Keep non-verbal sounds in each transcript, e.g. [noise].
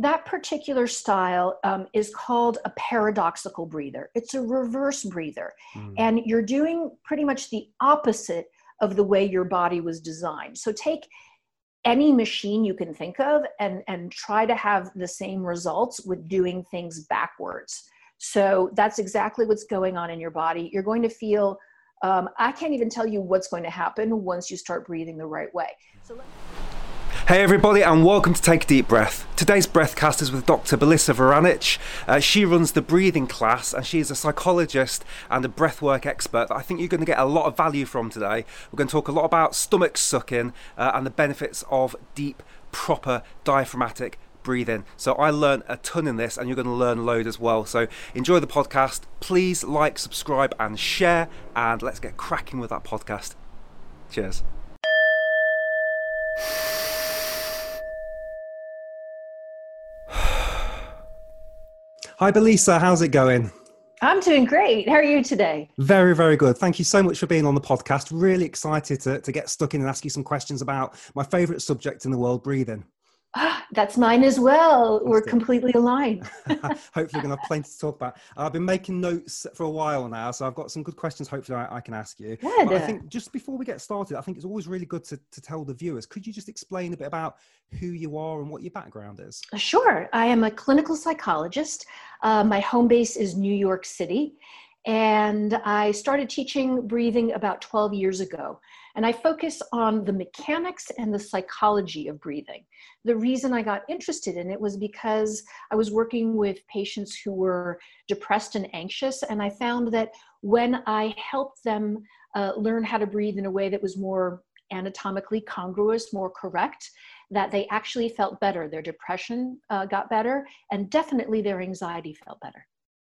that particular style um, is called a paradoxical breather. It's a reverse breather. Mm. And you're doing pretty much the opposite of the way your body was designed. So take any machine you can think of and, and try to have the same results with doing things backwards. So that's exactly what's going on in your body. You're going to feel, um, I can't even tell you what's going to happen once you start breathing the right way. So Hey everybody, and welcome to Take a Deep Breath. Today's breathcast is with Dr. Belisa Vranich. Uh, she runs the breathing class, and she is a psychologist and a breathwork expert that I think you're going to get a lot of value from today. We're going to talk a lot about stomach sucking uh, and the benefits of deep, proper diaphragmatic breathing. So I learned a ton in this, and you're going to learn a load as well. So enjoy the podcast. Please like, subscribe, and share, and let's get cracking with that podcast. Cheers. Hi, Belisa. How's it going? I'm doing great. How are you today? Very, very good. Thank you so much for being on the podcast. Really excited to, to get stuck in and ask you some questions about my favorite subject in the world breathing. [gasps] That's mine as well. We're completely aligned. [laughs] hopefully, we're going to have plenty to talk about. I've been making notes for a while now, so I've got some good questions. Hopefully, I, I can ask you. Good. But I think just before we get started, I think it's always really good to, to tell the viewers. Could you just explain a bit about who you are and what your background is? Sure. I am a clinical psychologist. Uh, my home base is New York City. And I started teaching breathing about 12 years ago. And I focus on the mechanics and the psychology of breathing. The reason I got interested in it was because I was working with patients who were depressed and anxious. And I found that when I helped them uh, learn how to breathe in a way that was more anatomically congruous, more correct, that they actually felt better. Their depression uh, got better, and definitely their anxiety felt better.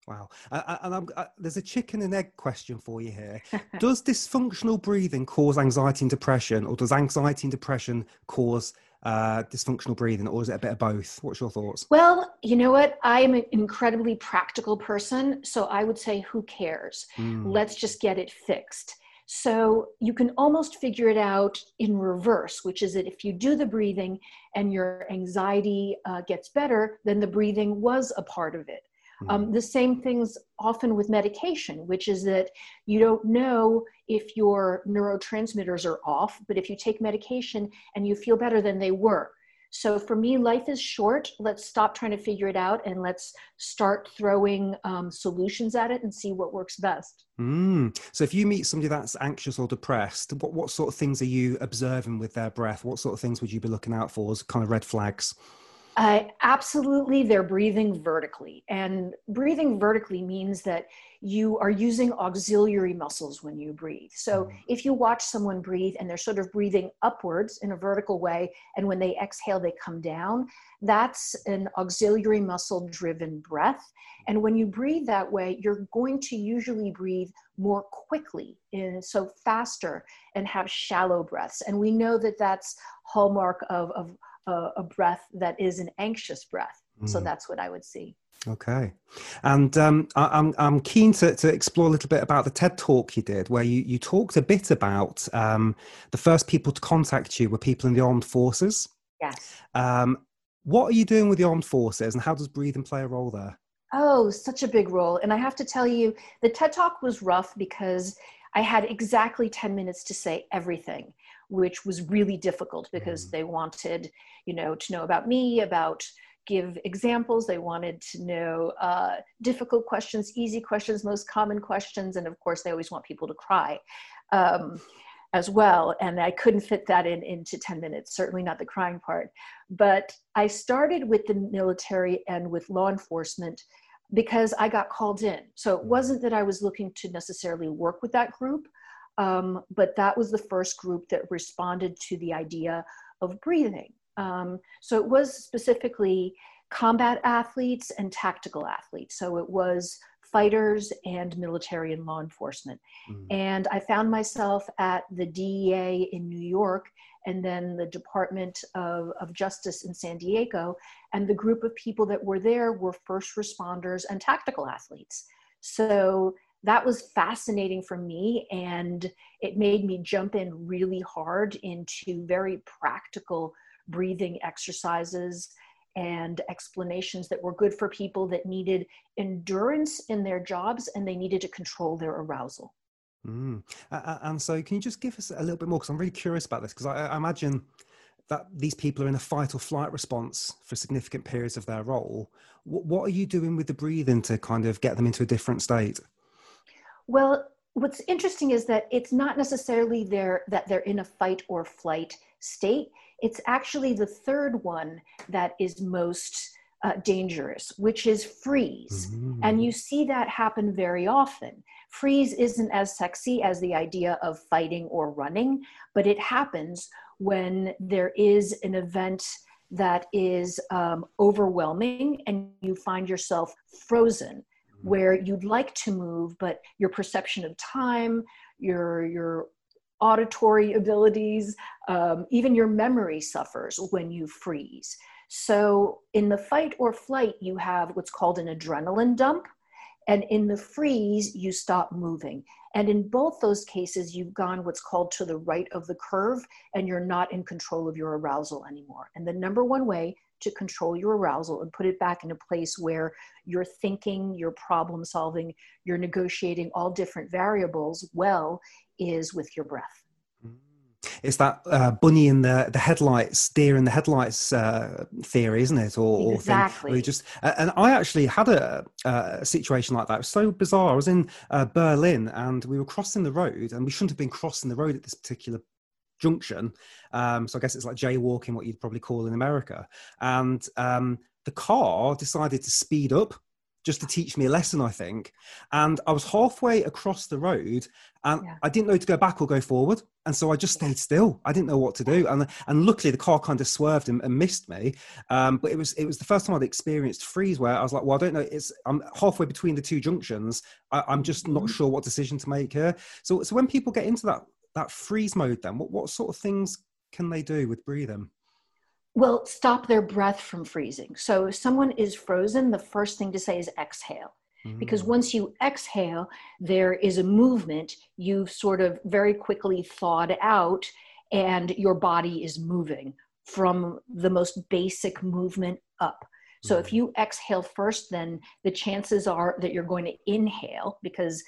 Wow. Uh, and uh, there's a chicken and egg question for you here. [laughs] does dysfunctional breathing cause anxiety and depression, or does anxiety and depression cause uh, dysfunctional breathing, or is it a bit of both? What's your thoughts? Well, you know what? I am an incredibly practical person, so I would say, who cares? Mm. Let's just get it fixed. So you can almost figure it out in reverse, which is that if you do the breathing and your anxiety uh, gets better, then the breathing was a part of it. Um, mm-hmm. the same things often with medication, which is that you don't know if your neurotransmitters are off, but if you take medication and you feel better than they were. So for me, life is short. Let's stop trying to figure it out and let's start throwing um, solutions at it and see what works best. Mm. So if you meet somebody that's anxious or depressed, what, what sort of things are you observing with their breath? What sort of things would you be looking out for as kind of red flags? Uh, absolutely, they're breathing vertically. And breathing vertically means that you are using auxiliary muscles when you breathe. So mm-hmm. if you watch someone breathe and they're sort of breathing upwards in a vertical way, and when they exhale, they come down, that's an auxiliary muscle driven breath. And when you breathe that way, you're going to usually breathe more quickly, in, so faster, and have shallow breaths. And we know that that's hallmark of, of a, a breath that is an anxious breath. Mm. So that's what I would see. Okay, and um, I, am I'm, I'm keen to, to explore a little bit about the TED talk you did, where you, you talked a bit about um, the first people to contact you were people in the armed forces. Yes. Um, what are you doing with the armed forces, and how does breathing play a role there? Oh, such a big role. And I have to tell you, the TED talk was rough because I had exactly 10 minutes to say everything which was really difficult because mm. they wanted, you know, to know about me, about give examples. They wanted to know uh, difficult questions, easy questions, most common questions, and of course, they always want people to cry um, as well. And I couldn't fit that in into 10 minutes, certainly not the crying part. But I started with the military and with law enforcement because I got called in. So it mm. wasn't that I was looking to necessarily work with that group, um, but that was the first group that responded to the idea of breathing. Um, so it was specifically combat athletes and tactical athletes. So it was fighters and military and law enforcement. Mm. And I found myself at the DEA in New York and then the Department of, of Justice in San Diego. And the group of people that were there were first responders and tactical athletes. So that was fascinating for me and it made me jump in really hard into very practical breathing exercises and explanations that were good for people that needed endurance in their jobs and they needed to control their arousal. Mm. And so, can you just give us a little bit more? Because I'm really curious about this. Because I, imagine that these people are in a fight or flight response for significant periods of their role. What are you doing with the breathing to kind of get them into a different state? Well, what's interesting is that it's not necessarily there that they're in a fight or flight state. It's actually the third one that is most uh, dangerous, which is freeze. Mm-hmm. And you see that happen very often. Freeze isn't as sexy as the idea of fighting or running, but it happens when there is an event that is um, overwhelming and you find yourself frozen. Where you'd like to move but your perception of time your your auditory abilities um, even your memory suffers when you freeze so in the fight or flight you have what's called an adrenaline dump and in the freeze you stop moving and in both those cases, you've gone what's called to the right of the curve, and you're not in control of your arousal anymore. And the number one way to control your arousal and put it back in a place where you're thinking, you're problem solving, you're negotiating all different variables well is with your breath it's that uh, bunny in the, the headlights, deer in the headlights uh, theory, isn't it? Or, exactly. Or just uh, and I actually had a, a, situation like that. It was so bizarre. I was in uh, Berlin and we were crossing the road, and we shouldn't have been crossing the road at this particular junction. Um, so I guess it's like jaywalking, what you'd probably call in America. And um, the car decided to speed up just to teach me a lesson, I think. And I was halfway across the road and yeah. I didn't know to go back or go forward. And so I just stayed still. I didn't know what to do. And, and luckily the car kind of swerved and, and missed me. Um, but it was, it was the first time I'd experienced freeze where I was like, well, I don't know. It's, I'm halfway between the two junctions. I, am just not mm-hmm. sure what decision to make here. So, so when people get into that, that freeze mode, then what, what sort of things can they do with breathing? Well, stop their breath from freezing. So if someone is frozen, the first thing to say is exhale. Because mm. once you exhale, there is a movement you've sort of very quickly thawed out, and your body is moving from the most basic movement up. So if mm. you exhale first, then the chances are that you're going to inhale because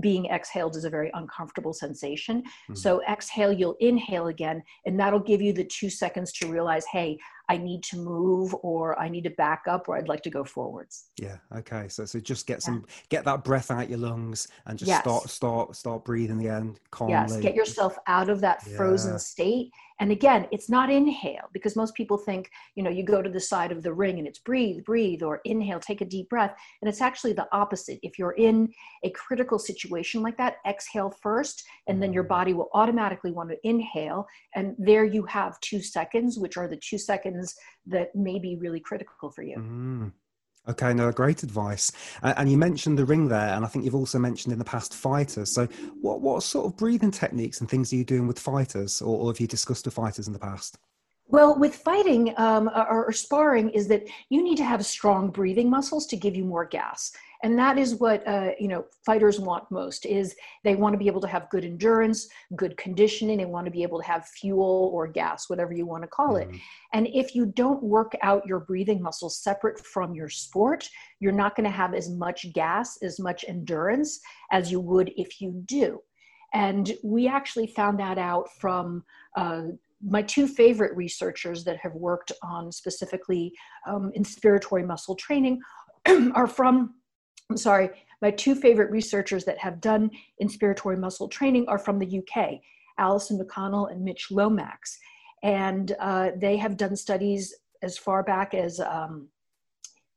being exhaled is a very uncomfortable sensation. Mm-hmm. So exhale, you'll inhale again, and that'll give you the two seconds to realize, hey, I need to move or I need to back up or I'd like to go forwards. Yeah. Okay. So so just get some yeah. get that breath out your lungs and just yes. start start start breathing again calmly. Yes. Get yourself out of that frozen yeah. state. And again, it's not inhale because most people think, you know, you go to the side of the ring and it's breathe, breathe, or inhale, take a deep breath. And it's actually the opposite. If you're in a critical situation like that, exhale first, and then your mm. body will automatically want to inhale. And there you have two seconds, which are the two seconds that may be really critical for you. Mm. Okay, no, great advice. Uh, and you mentioned the ring there, and I think you've also mentioned in the past fighters. So, what what sort of breathing techniques and things are you doing with fighters, or, or have you discussed with fighters in the past? Well, with fighting um, or, or, sparring, is that you need to have strong breathing muscles to give you more gas. And that is what uh, you know fighters want most is they want to be able to have good endurance good conditioning they want to be able to have fuel or gas whatever you want to call it. Mm-hmm. and if you don't work out your breathing muscles separate from your sport you're not going to have as much gas as much endurance as you would if you do. And we actually found that out from uh, my two favorite researchers that have worked on specifically um, inspiratory muscle training [clears throat] are from I'm sorry, my two favorite researchers that have done inspiratory muscle training are from the UK, Alison McConnell and Mitch Lomax. And uh, they have done studies as far back as um,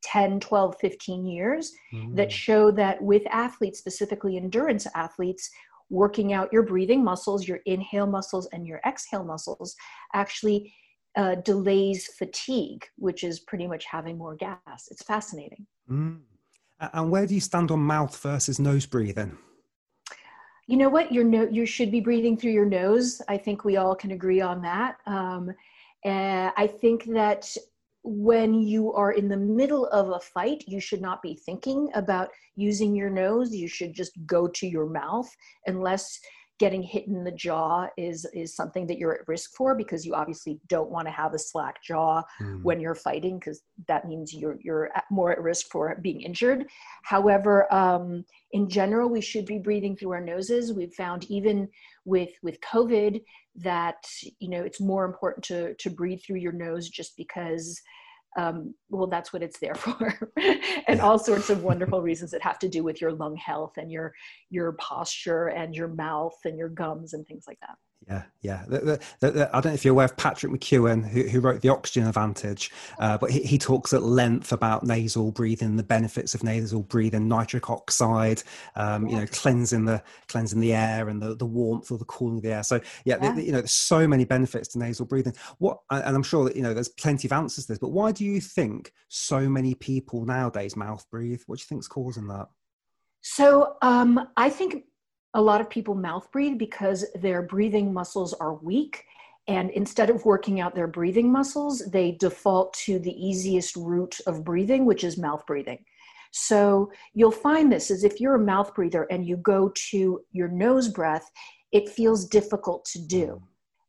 10, 12, 15 years mm. that show that with athletes, specifically endurance athletes, working out your breathing muscles, your inhale muscles, and your exhale muscles actually uh, delays fatigue, which is pretty much having more gas. It's fascinating. Mm. And where do you stand on mouth versus nose breathing? You know what? Your no- you should be breathing through your nose. I think we all can agree on that. Um, and I think that when you are in the middle of a fight, you should not be thinking about using your nose. You should just go to your mouth unless getting hit in the jaw is is something that you're at risk for because you obviously don't want to have a slack jaw mm. when you're fighting because that means you're you're more at risk for being injured however um, in general we should be breathing through our noses we've found even with with covid that you know it's more important to to breathe through your nose just because um, well, that's what it's there [laughs] for, and all sorts of wonderful reasons that have to do with your lung health and your your posture and your mouth and your gums and things like that. Yeah, yeah. The, the, the, I don't know if you're aware of Patrick McKeown, who, who wrote The Oxygen Advantage, uh, but he, he, talks at length about nasal breathing, the benefits of nasal breathing, nitric oxide, um, you know, cleansing the cleansing the air and the, the warmth or the cooling of the air. So yeah, yeah. you know, there's so many benefits to nasal breathing. What, and I'm sure that you know, there's plenty of answers to this, but why do you think so many people nowadays mouth breathe? What do you think is causing that? So um, I think a lot of people mouth breathe because their breathing muscles are weak. And instead of working out their breathing muscles, they default to the easiest route of breathing, which is mouth breathing. So you'll find this is if you're a mouth breather and you go to your nose breath, it feels difficult to do.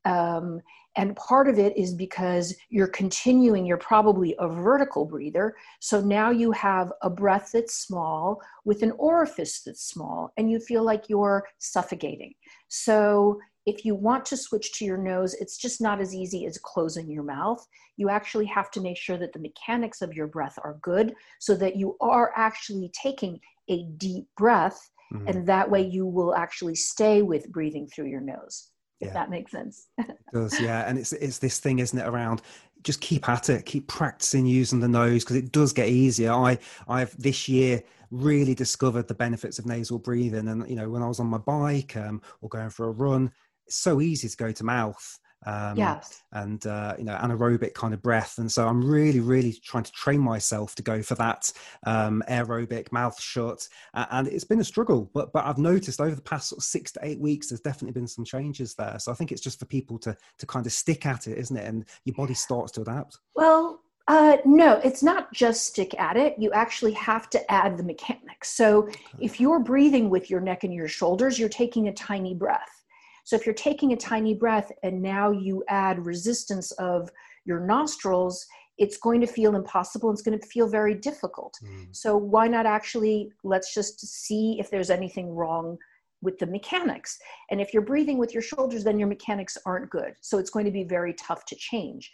Um, and part of it is because you're continuing, you're probably a vertical breather. So now you have a breath that's small with an orifice that's small, and you feel like you're suffocating. So if you want to switch to your nose, it's just not as easy as closing your mouth. You actually have to make sure that the mechanics of your breath are good so that you are actually taking a deep breath, mm-hmm. and that way you will actually stay with breathing through your nose if yeah. that makes sense. [laughs] it does, yeah. And it's it's this thing, isn't it, around just keep at it, keep practicing using the nose because it does get easier. I I've this year really discovered the benefits of nasal breathing, and you know when I was on my bike um, or going for a run, it's so easy to go to mouth um, yes. and uh, you know anaerobic kind of breath. And so i'm really really trying to train myself to go for that um, aerobic mouth shut and it's been a struggle but but i've noticed over the past sort of six to eight weeks there's definitely been some changes there. So i think it's just for people to to kind of stick at it isn't it? And your body starts to adapt. Well uh, no, it's not just stick at it. You actually have to add the mechanics. So if you're breathing with your neck and your shoulders, you're taking a tiny breath so if you're taking a tiny breath and now you add resistance of your nostrils, it's going to feel impossible. It's going to feel very difficult. Mm. So why not actually let's just see if there's anything wrong with the mechanics. And if you're breathing with your shoulders, then your mechanics aren't good. So it's going to be very tough to change.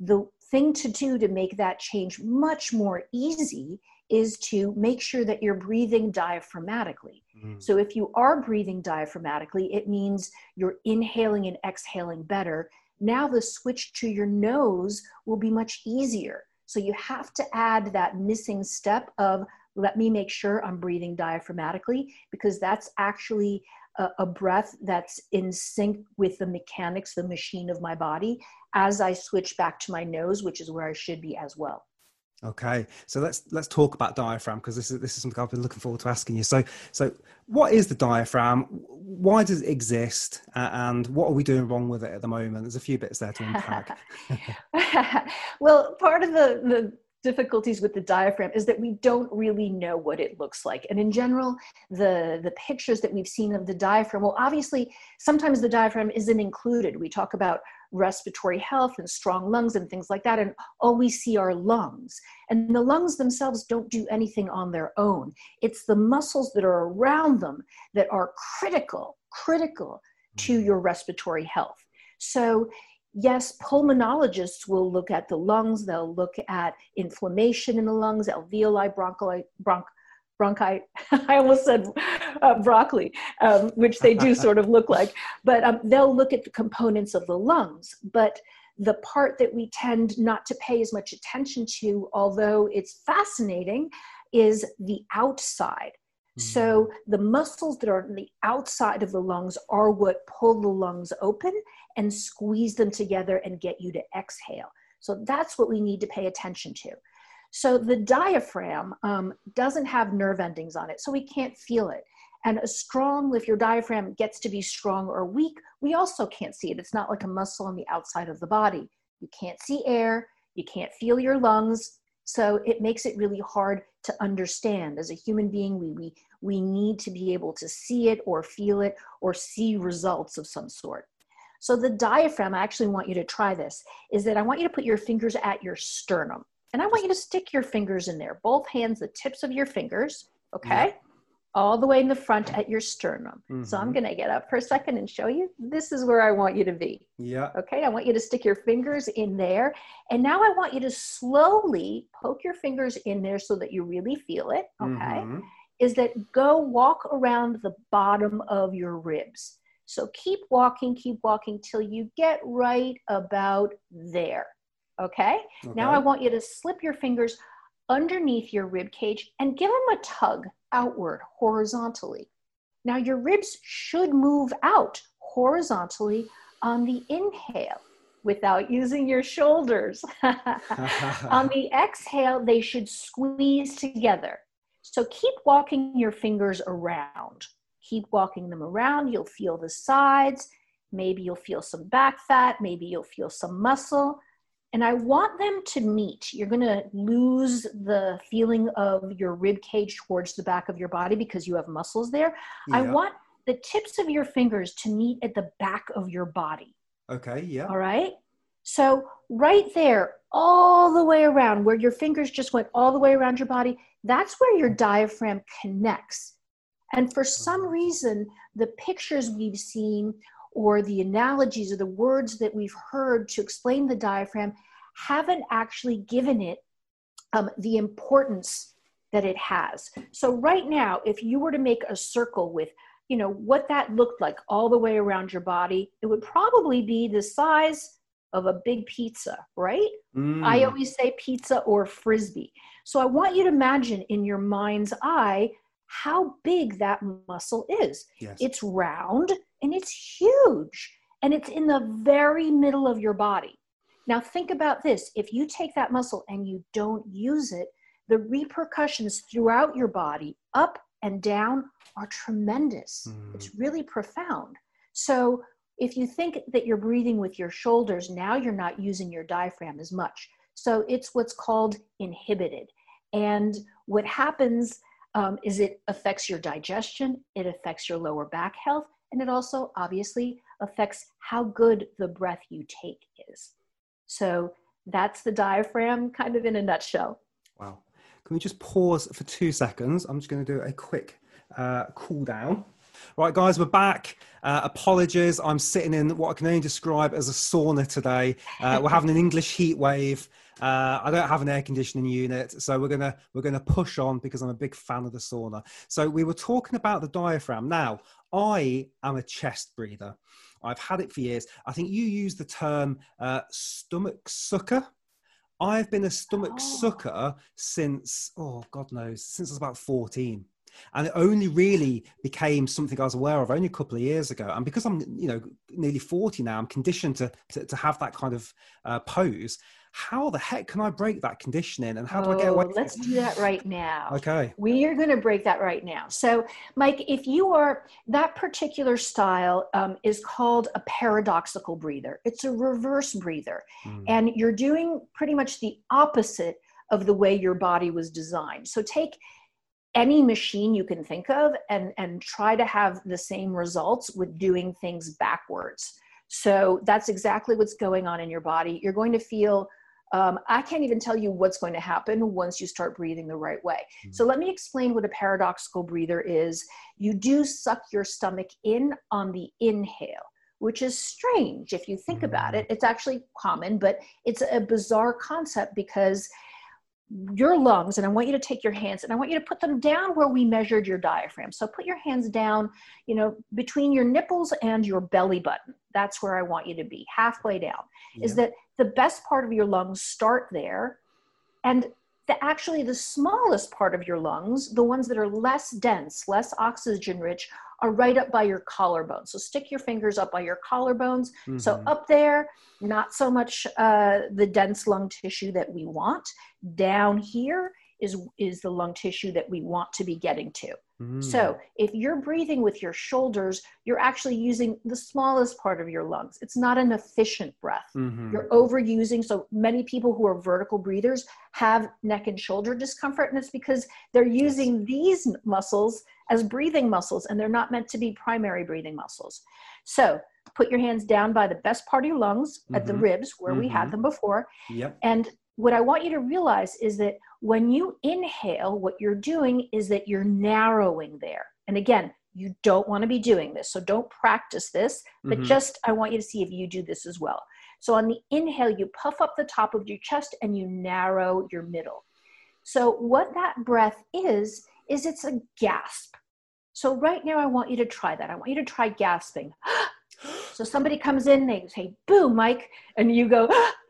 The thing to do to make that change much more easy is to make sure that you're breathing diaphragmatically. Mm. So if you are breathing diaphragmatically, it means you're inhaling and exhaling better. Now the switch to your nose will be much easier. So you have to add that missing step of let me make sure I'm breathing diaphragmatically because that's actually a, a, breath that's in sync with the mechanics, the machine of my body as I switch back to my nose, which is where I should be as well. Okay, so let's let's talk about diaphragm because this is this is something I've been looking forward to asking you. So, so what is the diaphragm? Why does it exist? Uh, and what are we doing wrong with it at the moment? There's a few bits there to unpack. [laughs] well, part of the the difficulties with the diaphragm is that we don't really know what it looks like and in general the the pictures that we've seen of the diaphragm well obviously sometimes the diaphragm isn't included we talk about respiratory health and strong lungs and things like that and all we see are lungs and the lungs themselves don't do anything on their own it's the muscles that are around them that are critical critical to mm-hmm. your respiratory health so yes, pulmonologists will look at the lungs, they'll look at inflammation in the lungs, alveoli, bronchi, bronch, bronchi. [laughs] I almost said [laughs] uh, broccoli, um, which they do sort of look like, but um, they'll look at the components of the lungs. But the part that we tend not to pay as much attention to, although it's fascinating, is the outside. So mm. the muscles that are on the outside of the lungs are what pull the lungs open and squeeze them together and get you to exhale. So that's what we need to pay attention to. So the diaphragm um, doesn't have nerve endings on it, so we can't feel it. And a strong, if your diaphragm gets to be strong or weak, we also can't see it. It's not like a muscle on the outside of the body. You can't see air, you can't feel your lungs, So it makes it really hard to understand. As a human being, we, we, we need to be able to see it or feel it or see results of some sort. So the diaphragm, I actually want you to try this, is that I want you to put your fingers at your sternum. And I want you to stick your fingers in there, both hands, the tips of your fingers, okay? All the way in the front at your sternum. Mm-hmm. So I'm mm-hmm. gonna get up for a second and show you. This is where I want you to be. Yeah. Okay, I want you to stick your fingers in there. And now I want you to slowly poke your fingers in there so that you really feel it, okay? Mm-hmm. Is that go walk around the bottom of your ribs. So keep walking, keep walking till you get right about there. Okay? okay? Now I want you to slip your fingers underneath your rib cage and give them a tug outward horizontally. Now your ribs should move out horizontally on the inhale without [laughs] using your shoulders. [laughs] on the exhale, they should squeeze together. So keep walking your fingers around. Keep walking them around. You'll feel the sides. Maybe you'll feel some back fat. Maybe you'll feel some muscle. And I want them to meet. You're going to lose the feeling of your rib cage towards the back of your body because you have muscles there. Yeah. I want the tips of your fingers to meet at the back of your body. Okay, yeah. All right. So, right there, all the way around, where your fingers just went all the way around your body, that's where your diaphragm connects. And for some uh-huh. reason, the pictures we've seen or the analogies or the words that we've heard to explain the diaphragm haven't actually given it um, the importance that it has. So, right now, if you were to make a circle with you know what that looked like all the way around your body it would probably be the size of a big pizza right mm. i always say pizza or frisbee so i want you to imagine in your mind's eye how big that muscle is. Yes. It's round and it's huge and it's in the very middle of your body. Now, think about this if you take that muscle and you don't use it, the repercussions throughout your body, up and down, are tremendous. Mm. It's really profound. So, if you think that you're breathing with your shoulders, now you're not using your diaphragm as much. So, it's what's called inhibited. And what happens um, is it affects your digestion, it affects your lower back health, and it also obviously affects how good the breath you take is. So that's the diaphragm kind of in a nutshell. Wow. Can we just pause for two seconds? I'm just going to do a quick uh, cool down. Right, guys, we're back. Uh, apologies, I'm sitting in what I can only describe as a sauna today. Uh, we're having an English heat wave. Uh, I don't have an air conditioning unit, so we're gonna we're gonna push on because I'm a big fan of the sauna. So we were talking about the diaphragm. Now, I am a chest breather. I've had it for years. I think you use the term uh, stomach sucker. I've been a stomach oh. sucker since oh God knows since I was about fourteen and it only really became something I was aware of only a couple of years ago. And because I'm, you know, nearly 40 now, I'm conditioned to, to, to have that kind of uh, pose. How the heck can I break that conditioning and how do I get away? Oh, let's do that right now. Okay. We are going to break that right now. So, Mike, if you are, that particular style um, is called a paradoxical breather, it's a reverse breather. Mm. And you're doing pretty much the opposite of the way your body was designed. So, take any machine you can think of and and try to have the same results with doing things backwards so that's exactly what's going on in your body you're going to feel um, i can't even tell you what's going to happen once you start breathing the right way mm-hmm. so let me explain what a paradoxical breather is you do suck your stomach in on the inhale which is strange if you think about it mm. it's actually common but it's a bizarre concept because your lungs and i want you to take your hands and i want you to put them down where we measured your diaphragm so put your hands down you know between your nipples and your belly button that's where i want you to be halfway down yeah. is that the best part of your lungs start there and the actually the smallest part of your lungs the ones that are less dense less oxygen rich are right up by your collarbone. So stick your fingers up by your collarbones. Mm-hmm. So up there, not so much uh, the dense lung tissue that we want. Down here is is the lung tissue that we want to be getting to. Mm. So, if you're breathing with your shoulders, you're actually using the smallest part of your lungs. It's not an efficient breath. Mm-hmm. You're overusing. So, many people who are vertical breathers have neck and shoulder discomfort, and it's because they're using yes. these muscles as breathing muscles and they're not meant to be primary breathing muscles. So, put your hands down by the best part of your lungs mm-hmm. at the mm-hmm. ribs where mm-hmm. we had mm-hmm. them before. Yep. And what I want you to realize is that when you inhale, what you're doing is that you're narrowing there. And again, you don't want to be doing this. So don't practice this, but mm-hmm. just I want you to see if you do this as well. So on the inhale, you puff up the top of your chest and you narrow your middle. So what that breath is, is it's a gasp. So right now, I want you to try that. I want you to try gasping. [gasps] so somebody comes in, they say, "Boo, Mike," and you go, [gasps]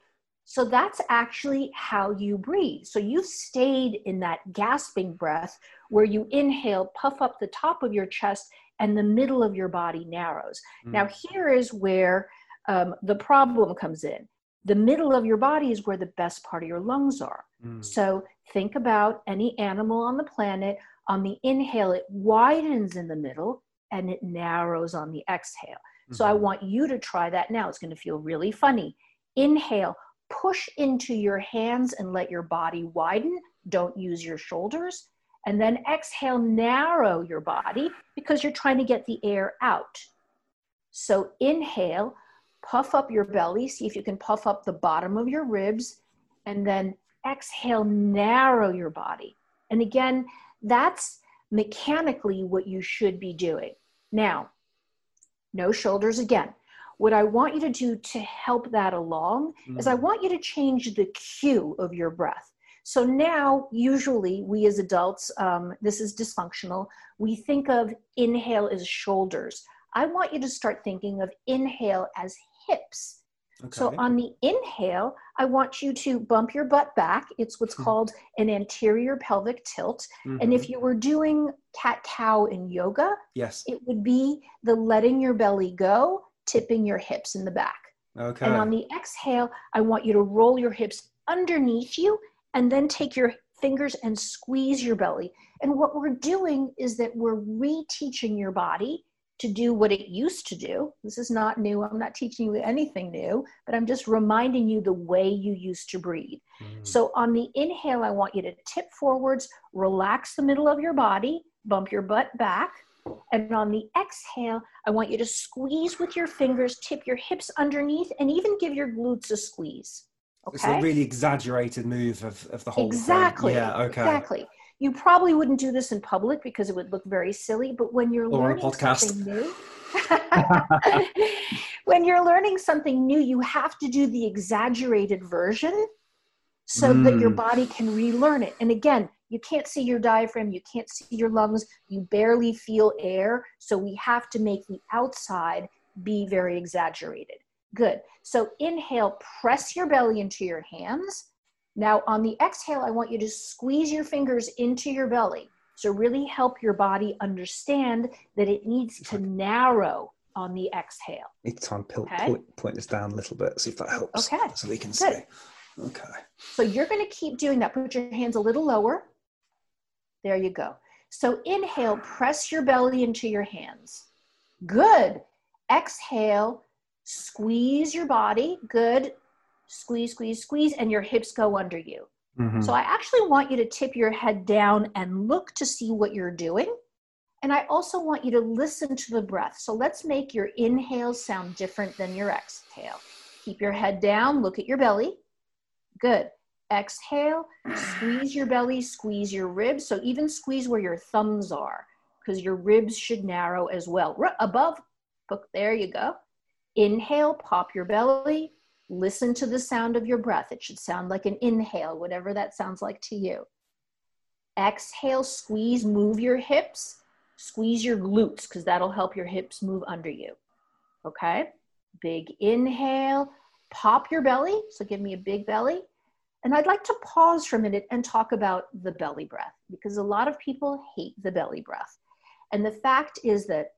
so that's actually how you breathe. So you've stayed in that gasping breath where you inhale, puff up the top of your chest, and the middle of your body narrows. Mm. Now, here is where um, the problem comes in. The middle of your body is where the best part of your lungs are. Mm. So think about any animal on the planet. On the inhale, it widens in the middle and it narrows on the exhale. Mm-hmm. So I mm-hmm. want you to try that now. It's going to feel really funny. Inhale push into your hands and let your body widen. Don't use your shoulders. And then exhale, narrow your body because you're trying to get the air out. So inhale, puff up your belly. See if you can puff up the bottom of your ribs. And then exhale, narrow your body. And again, that's mechanically what you should be doing. Now, no shoulders again what I want you to do to help that along mm. is I mm. want you to change the cue of your breath. So now, usually, we as adults, um, this is dysfunctional, we think of inhale as shoulders. I want you to start thinking of inhale as hips. Okay. So on the inhale, I want you to bump your butt back. It's what's mm-hmm. called an anterior pelvic tilt. Mm-hmm. And if mm-hmm. you were doing cat cow in yoga, yes, it would be the letting your belly go tipping your hips in the back. Okay. And on the exhale, I want you to roll your hips underneath you and then take your fingers and squeeze your belly. And what we're doing is that we're reteaching your body to do what it used to do. This is not new. I'm not teaching you anything new, but I'm just reminding you the way you used to breathe. Mm. So on the inhale, I want you to tip forwards, relax the middle of your body, bump your butt back. And on the exhale, I want you to squeeze with your fingers, tip your hips underneath, and even give your glutes a squeeze. Okay? It's a really exaggerated move of, of the whole exactly. Thing. Yeah, okay. Exactly. You probably wouldn't do this in public because it would look very silly, but when you're or learning something new, [laughs] when you're learning something new, you have to do the exaggerated version so mm. that your mm. body can relearn it. And again, you can't see your diaphragm, you can't see your lungs, you barely feel air. So we have to make the outside be very exaggerated. Good. So inhale, press your belly into your hands. Now on the exhale, I want you to squeeze your fingers into your belly. So really help your body understand that it needs to narrow on the exhale. Need time to okay? point, point this down a little bit, see if that helps. Okay. So we can Good. see. Okay. So you're going to keep doing that. Put your hands a little lower. There you go. So inhale, press your belly into your hands. Good. Exhale, squeeze your body. Good. Squeeze, squeeze, squeeze, and your hips go under you. Mm-hmm. So I actually want you to tip your head down and look to see what you're doing. And I also want you to listen to the breath. So let's make your inhale sound different than your exhale. Keep your head down, look at your belly. Good. Exhale, squeeze your belly, squeeze your ribs. So even squeeze where your thumbs are because your ribs should narrow as well. R- above, there you go. Inhale, pop your belly. Listen to the sound of your breath. It should sound like an inhale, whatever that sounds like to you. Exhale, squeeze, move your hips. Squeeze your glutes because that'll help your hips move under you. Okay? Big inhale, pop your belly. So give me a big belly. And I'd like to pause for a minute and talk about the belly breath because a lot of people hate the belly breath. And the fact is that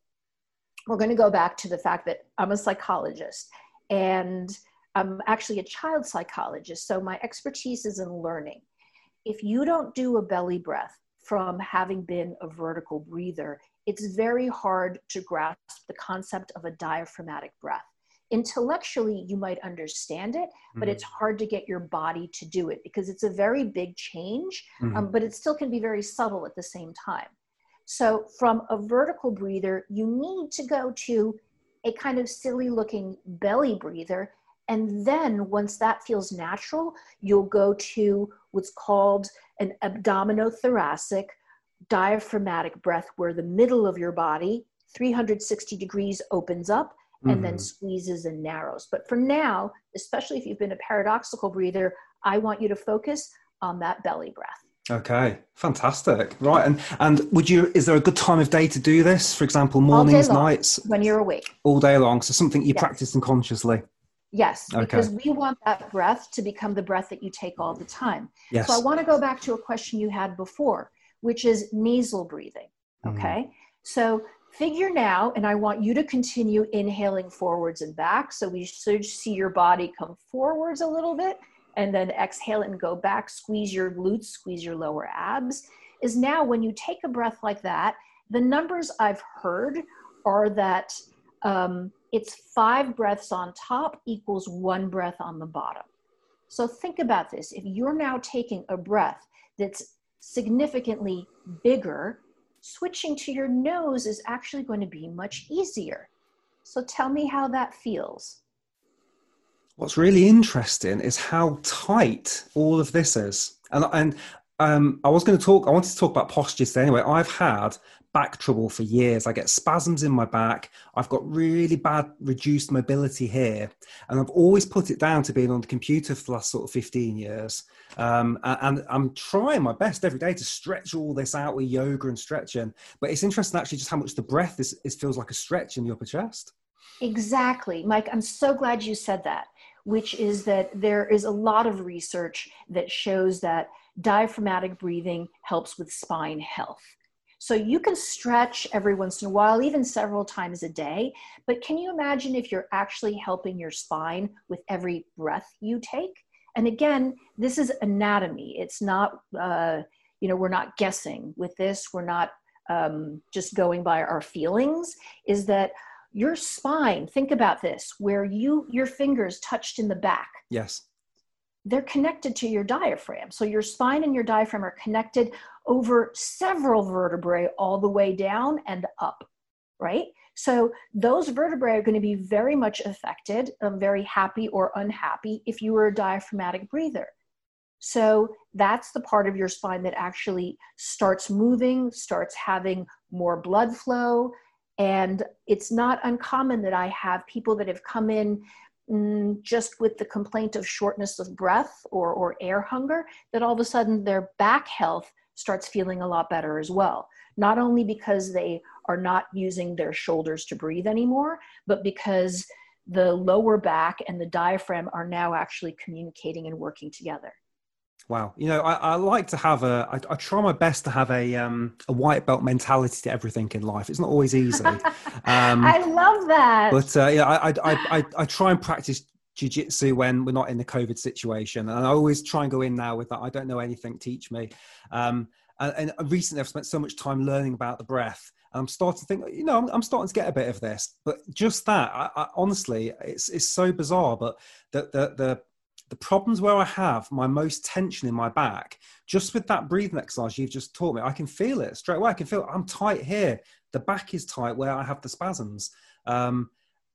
we're going to go back to the fact that I'm a psychologist and I'm actually a child psychologist. So my expertise is in learning. If you don't do a belly breath from having been a vertical breather, it's very hard to grasp the concept of a diaphragmatic breath. Intellectually, you might understand it, but mm-hmm. it's hard to get your body to do it because it's a very big change, mm-hmm. um, but it still can be very subtle at the same time. So, from a vertical breather, you need to go to a kind of silly looking belly breather. And then, once that feels natural, you'll go to what's called an abdominothoracic diaphragmatic breath, where the middle of your body, 360 degrees, opens up and mm-hmm. then squeezes and narrows. But for now, especially if you've been a paradoxical breather, I want you to focus on that belly breath. Okay, fantastic. Right, and and would you? Is there a good time of day to do this? For example, mornings, nights, when you're awake, all day long. So something you yes. practice unconsciously. Yes, okay. because we want that breath to become the breath that you take all the time. Yes. So I want to go back to a question you had before, which is nasal breathing. Mm-hmm. Okay, mm. so figure now, and I want you to continue inhaling forwards and back. So we should see your body come forwards a little bit and then exhale and go back, squeeze your glutes, squeeze your lower abs. Is now when you take a breath like that, the numbers I've heard are that um, it's five breaths on top equals one breath on the bottom. So think about this. If you're now taking a breath that's significantly bigger switching to your nose is actually going to be much easier. So tell me how that feels. What's really interesting is how tight all of this is. And, and um, I was going to talk, I wanted to talk about postures anyway. I've had back trouble for years. I get spasms in my back. I've got really bad reduced mobility here. And I've always put it down to being on the computer for the last sort of 15 years. Um, and I'm trying my best every day to stretch all this out with yoga and stretching. But it's interesting actually just how much the breath is, is feels like a stretch in the upper chest. Exactly. Mike, I'm so glad you said that, which is that there is a lot of research that shows that diaphragmatic breathing helps with spine health. So you can stretch every once in a while, even several times a day. But can you imagine if you're actually helping your spine with every breath you take? And again, this is anatomy. It's not, uh, you know, we're not guessing with this. We're not um, just going by our feelings. Is that your spine? Think about this: where you your fingers touched in the back. Yes they're connected to your diaphragm. So your spine and your diaphragm are connected over several vertebrae all the way down and up, right? So those vertebrae are going to be very much affected, um, very happy or unhappy if you were a diaphragmatic breather. So that's the part of your spine that actually starts moving, starts having more blood flow. And it's not uncommon that I have people that have come in Mm, just with the complaint of shortness of breath or, or air hunger, that all of a sudden their back health starts feeling a lot better as well. Not only because they are not using their shoulders to breathe anymore, but because the lower back and the diaphragm are now actually communicating and working together. Wow, you know, I, I like to have a. I, I try my best to have a um, a white belt mentality to everything in life. It's not always easy. [laughs] Um, I love that. But uh, yeah, I, I, I I try and practice jiu-jitsu when we're not in the covid situation and i always try and go in now with that i don't know anything teach me um, and, and, recently i've spent so much time learning about the breath and i'm starting to think you know i'm, I'm starting to get a bit of this but just that I, I, honestly it's, it's so bizarre but the, the, the the problems where I have my most tension in my back, just with that breathing exercise you've just taught me, I can feel it straight away. I can feel. I'm tight here. The back is tight where I have the spasms. Um,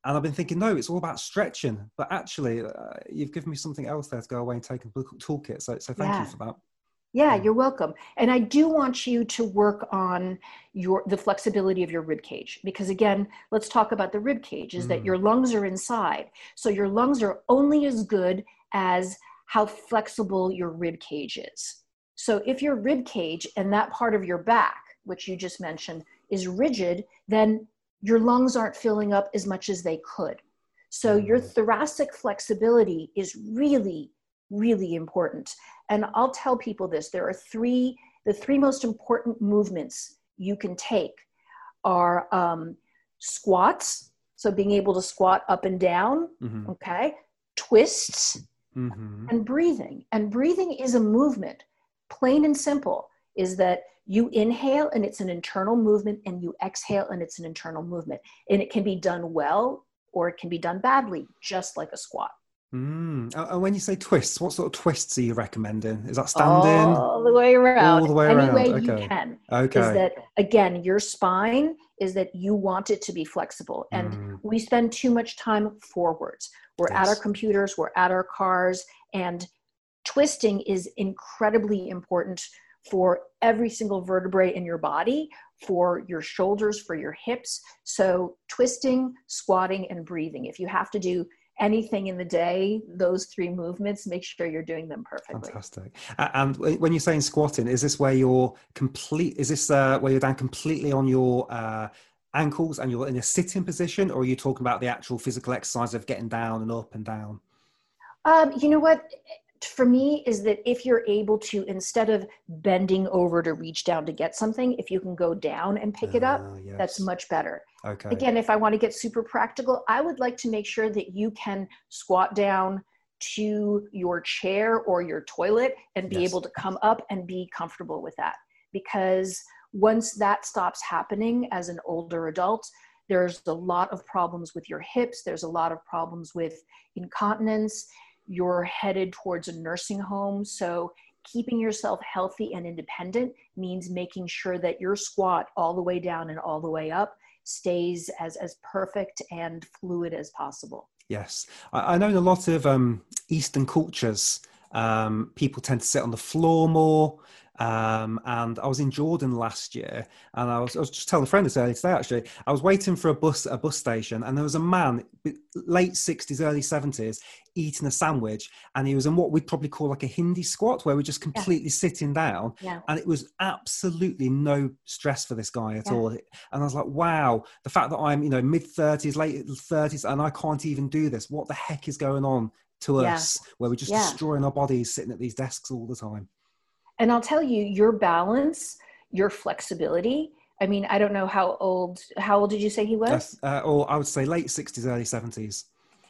and I've been thinking, no, it's all about stretching. But actually, uh, you've given me something else there to go away and take a toolkit. So, so thank yeah. you for that. Yeah, you're welcome. And I do want you to work on your the flexibility of your rib cage because again, let's talk about the rib cage is mm. that your lungs are inside. So your lungs are only as good as how flexible your rib cage is. So if your rib cage and that part of your back, which you just mentioned, is rigid, then your lungs aren't filling up as much as they could. So your mm. thoracic flexibility is really, really important. And I'll tell people this there are three, the three most important movements you can take are um, squats, so being able to squat up and down, mm-hmm. okay, twists, mm-hmm. and breathing. And breathing is a movement, plain and simple. is that you inhale and it's an internal movement and you exhale and it's an internal movement and it can be done well or it can be done badly just like a squat Mm. And when you say twists, what sort of twists are you recommending? Is that standing? All the way around. All the way Any around. way okay. you can. Okay. Is that again, your spine is that you want it to be flexible. And Mm. we spend too much time forwards. We're at our computers, we're at our cars, and twisting is incredibly important for every single vertebrae in your body, for your shoulders, for your hips. So, twisting, squatting, and breathing. If you have to do anything in the day, those three movements, make sure you're doing them perfectly. Fantastic. And when you're saying squatting, is this where you're complete? Is this uh, where you're down completely on your uh, ankles and you're in a sitting position, or are you talking about the actual physical exercise of getting down and up and down? Um, you know what? For me, is that if you're able to, instead of bending over to reach down to get something, if you can go down and pick it up, Ah, that's much better. Okay. Again, if I want to get super practical, I would like to make sure that you can squat down to your chair or your toilet and be Yes. able to come up and be comfortable with that. Because once that stops happening as an older adult, there's a lot of problems with your hips, there's a lot of problems with incontinence. You're headed towards a nursing home. So, keeping yourself healthy and independent means making sure that your squat all the way down and all the way up stays as as perfect and fluid as possible. Yes, I, I know in a lot of um, Eastern cultures, um, people tend to sit on the floor more. Um, and I was in Jordan last year, and I was, I was just telling a friend this earlier today. Actually, I was waiting for a bus at a bus station, and there was a man, late sixties, early seventies, eating a sandwich, and he was in what we'd probably call like a Hindi squat, where we're just completely sitting down, Yeah. and it was absolutely no stress for this guy at Yeah. all. And I was like, wow, the fact that I'm, you know, mid 30s, late 30s, and I can't even do this. What the heck is going on to Yeah. us where we're just Yeah. destroying our bodies sitting at these desks all the time? And I'll tell you, your balance, your flexibility. I mean, I don't know how old. How old did you say he was? Uh, or I would say late 60s, early 70s.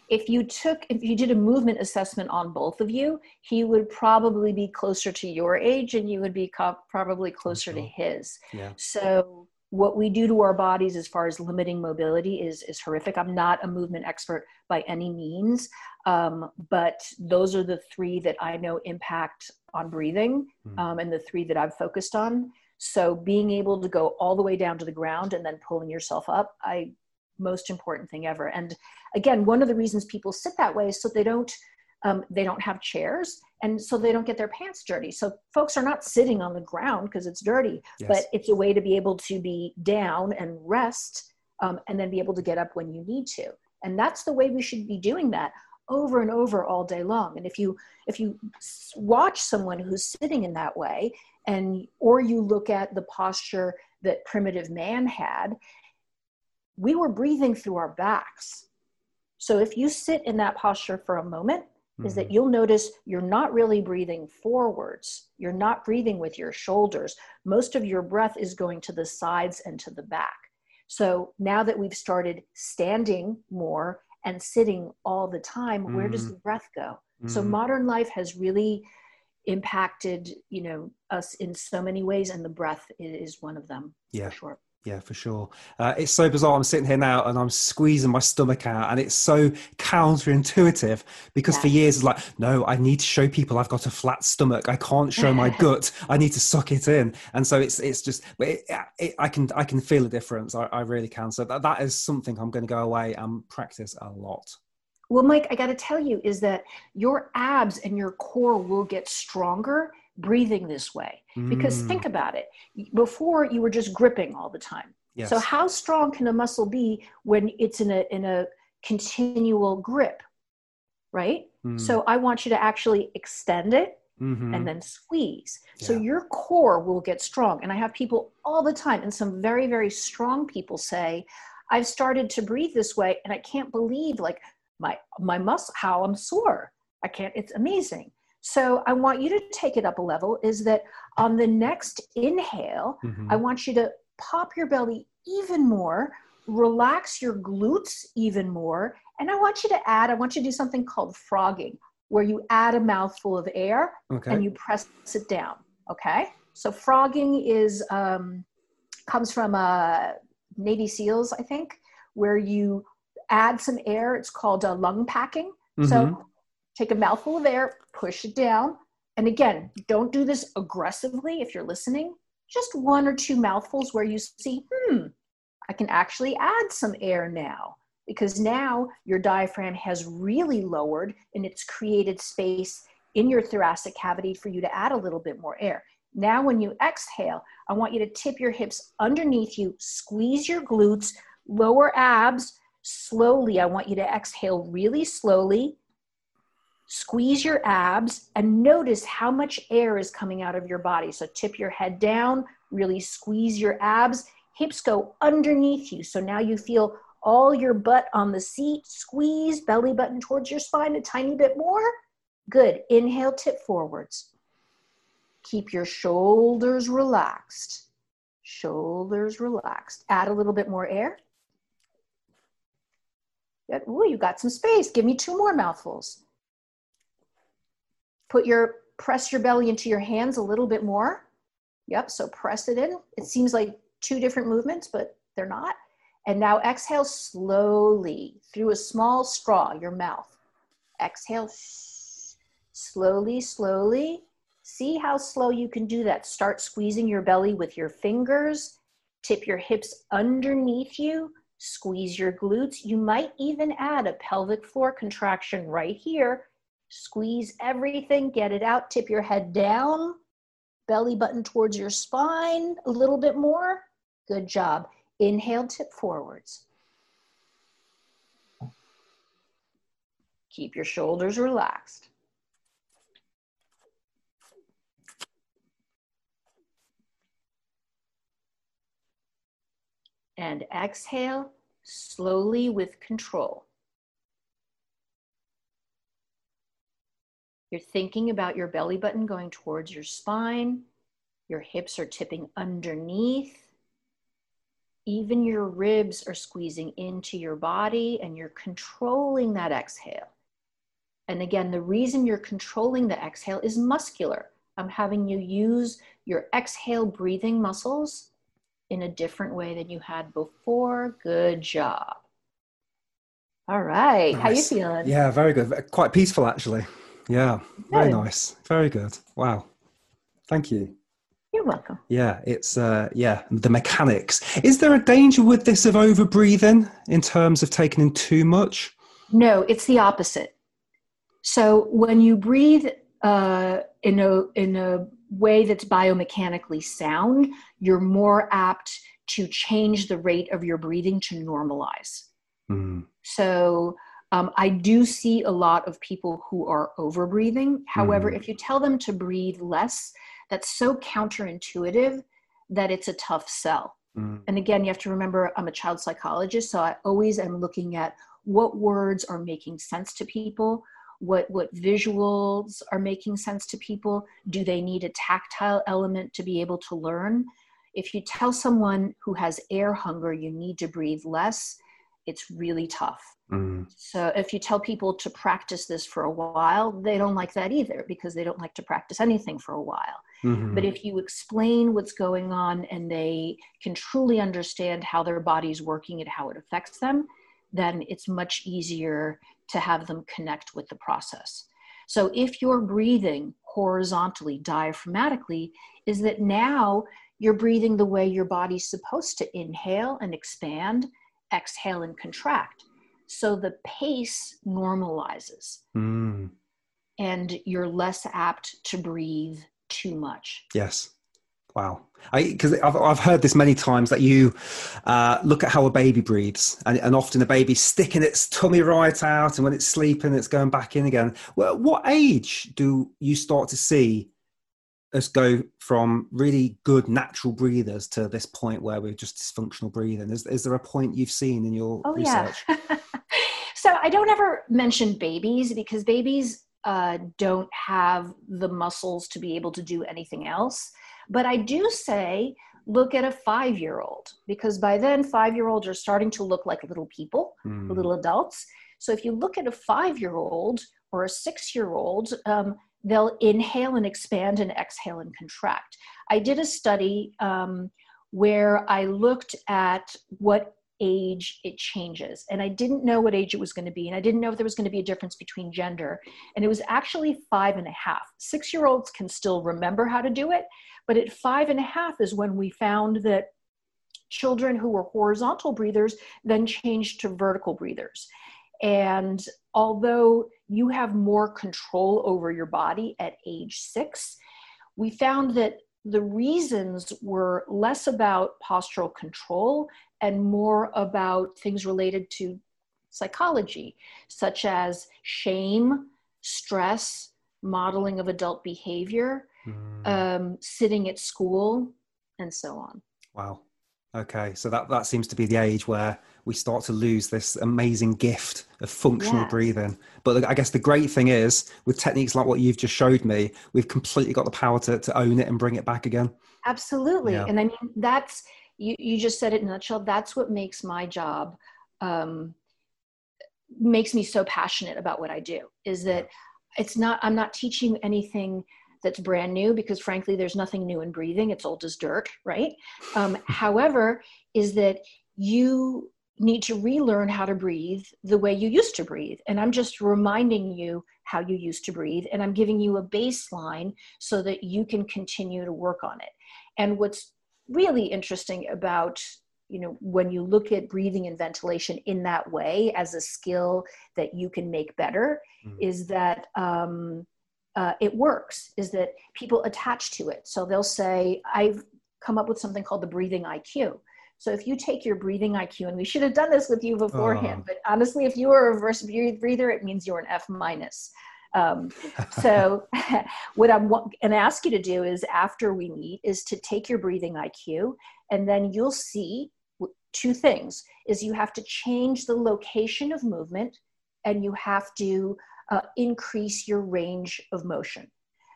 if you took if you did a movement assessment on both of you he would probably be closer to your age and you would be co- probably closer to his Yeah. so what we do to our bodies as far as limiting mobility is is horrific. I'm not a movement expert by any means um, but those are the three that i know impact on breathing Mm. um, and the three that i've focused on. So being able to go all the way down to the ground and then pulling yourself up i most important thing ever. And again one of the reasons people sit that way is so they don't um, they don't have chairs and so they don't get their pants dirty. So folks are not sitting on the ground because it's dirty Yes. but it's a way to be able to be down and rest um, and then be able to get up when you need to. And that's the way we should be doing that over and over all day long. And if you if you watch someone who's sitting in that way and or you look at the posture that primitive man had we were breathing through our backs. So if you sit in that posture for a moment is that Mhm. you'll notice you're not really breathing forwards. You're not breathing with your shoulders. Most of your breath is going to the sides and to the back. So now that we've started standing more and sitting all the time, where does Mhm. the breath go? So Mhm. modern life has really impacted, you know, us in so many ways, and the breath is one of them Yeah. sure. Yeah, for sure. Uh, it's so bizarre. I'm sitting here now and I'm squeezing my stomach out, and it's so counterintuitive because for years it's like, no, I need to show people I've got a flat stomach. I can't show my [laughs] gut. I need to suck it in, and so it's it's just. But it, it, I can I can feel a difference. I, I really can. So that, that is something I'm going to go away and practice a lot. Well, Mike, I got to tell you is that your abs and your core will get stronger breathing this way. Because Mm, think about it. Before you were just gripping all the time. yes. So how strong can a muscle be when it's in a in a continual grip? Right? Mm, So I want you to actually extend it mhm. and then squeeze. So your core will get strong. And I have people all the time, and some very, very strong people say, I've started to breathe this way, and I can't believe like my my muscle how I'm sore. I can't, it's amazing. So I want you to take it up a level, is that on the next inhale, Mhm. I want you to pop your belly even more, relax your glutes even more, and I want you to add, I want you to do something called frogging, where you add a mouthful of air okay. and you press it down. Okay. So frogging is um, comes from uh, Navy SEALs, I think, where you add some air. It's called uh, lung packing. Mm-hmm. So take a mouthful of air, push it down, and again, don't do this aggressively if you're listening. Just one or two mouthfuls where you see, hmm, I can actually add some air now because now your diaphragm has really lowered and it's created space in your thoracic cavity for you to add a little bit more air. Now, when you exhale, I want you to tip your hips underneath you, squeeze your glutes, lower abs slowly. I want you to exhale really slowly Squeeze your abs and notice how much air is coming out of your body. So tip your head down, really squeeze your abs. Hips go underneath you. So now you feel all your butt on the seat. Squeeze belly button towards your spine a tiny bit more. Good. Inhale, tip forwards. Keep your shoulders relaxed. Shoulders relaxed. Add a little bit more air. Good. Ooh, you got some space. Give me two more mouthfuls put your press your belly into your hands a little bit more. Yep so press it in. It seems like two different movements but they're not. And now exhale slowly through a small straw your mouth. Exhale slowly slowly. See how slow you can do that. Start squeezing your belly with your fingers. Tip your hips underneath you. Squeeze your glutes. You might even add a pelvic floor contraction right here Squeeze everything, get it out, tip your head down, belly button towards your spine a little bit more. Good job. Inhale, tip forwards. Keep your shoulders relaxed. And exhale slowly with control. You're thinking about your belly button going towards your spine. Your hips are tipping underneath. Even your ribs are squeezing into your body, and you're controlling that exhale. And again, the reason you're controlling the exhale is muscular. I'm having you use your exhale breathing muscles in a different way than you had before. Good job. All right. Nice. How you feeling? Yeah, very good. Quite peaceful actually. Yeah, very nice. Very good. Wow. Thank you. You're welcome. Yeah, it's uh yeah, the mechanics. Is there a danger with this of over breathing in terms of taking in too much? No, it's the opposite. So when you breathe uh, in a in a way that's biomechanically sound, you're more apt to change the rate of your breathing to normalize. Mm. So um, I do see a lot of people who are over breathing. However, mm. if you tell them to breathe less, that's so counterintuitive that it's a tough sell. Mm. And again, you have to remember I'm a child psychologist, so I always am looking at what words are making sense to people, what what visuals are making sense to people. Do they need a tactile element to be able to learn? If you tell someone who has air hunger you need to breathe less, it's really tough. Mm. So if you tell people to practice this for a while, they don't like that either because they don't like to practice anything for a while. Mm-hmm. But if you explain what's going on and they can truly understand how their body's working and how it affects them, then it's much easier to have them connect with the process. So if you're breathing horizontally, diaphragmatically, is that now you're breathing the way your body's supposed to inhale and expand, exhale and contract so the pace normalizes. Mm. And you're less apt to breathe too much. Yes. Wow. Because I've, I've heard this many times that you uh, look at how a baby breathes, and, and often a baby's sticking its tummy right out, and when it's sleeping, it's going back in again. Well, what age do you start to see us go from really good natural breathers to this point where we're just dysfunctional breathing? Is, is there a point you've seen in your oh, research? Yeah. [laughs] so I don't ever mention babies because babies uh, don't have the muscles to be able to do anything else. But I do say, look at a five year old because by then, five year olds are starting to look like little people, mm. little adults. So if you look at a five year old or a six year old, um, they'll inhale and expand and exhale and contract. I did a study um, where I looked at what age it changes. And I didn't know what age it was going to be. And I didn't know if there was going to be a difference between gender. And it was actually five and a half. Six year olds can still remember how to do it. But at five and a half is when we found that children who were horizontal breathers then changed to vertical breathers. And although you have more control over your body at age six, we found that the reasons were less about postural control and more about things related to psychology, such as shame, stress, modeling of adult behavior, mm. um, sitting at school, and so on. Wow. Okay, so that, that seems to be the age where we start to lose this amazing gift of functional yes. breathing. But I guess the great thing is, with techniques like what you've just showed me, we've completely got the power to, to own it and bring it back again. Absolutely. Yeah. And I mean, that's, you, you just said it in a nutshell. That's what makes my job, um, makes me so passionate about what I do is that it's not, I'm not teaching anything that's brand new because frankly there's nothing new in breathing. It's old as dirt right? [laughs] Um, however is that you need to relearn how to breathe the way you used to breathe. And i'm just reminding you how you used to breathe and i'm giving you a baseline so that you can continue to work on it. And what's really interesting about you know when you look at breathing and ventilation in that way as a skill that you can make better mm-hmm. is that um, uh, it works is that people attach to it. So they'll say, I've come up with something called the breathing IQ. So if you take your breathing IQ, and we should have done this with you beforehand, uh. but honestly, if you are a reverse breather, it means you're an F minus. Um, [laughs] so [laughs] what I'm going to ask you to do is after we meet is to take your breathing IQ, and then you'll see two things: is you have to change the location of movement, and you have to uh, increase your range of motion.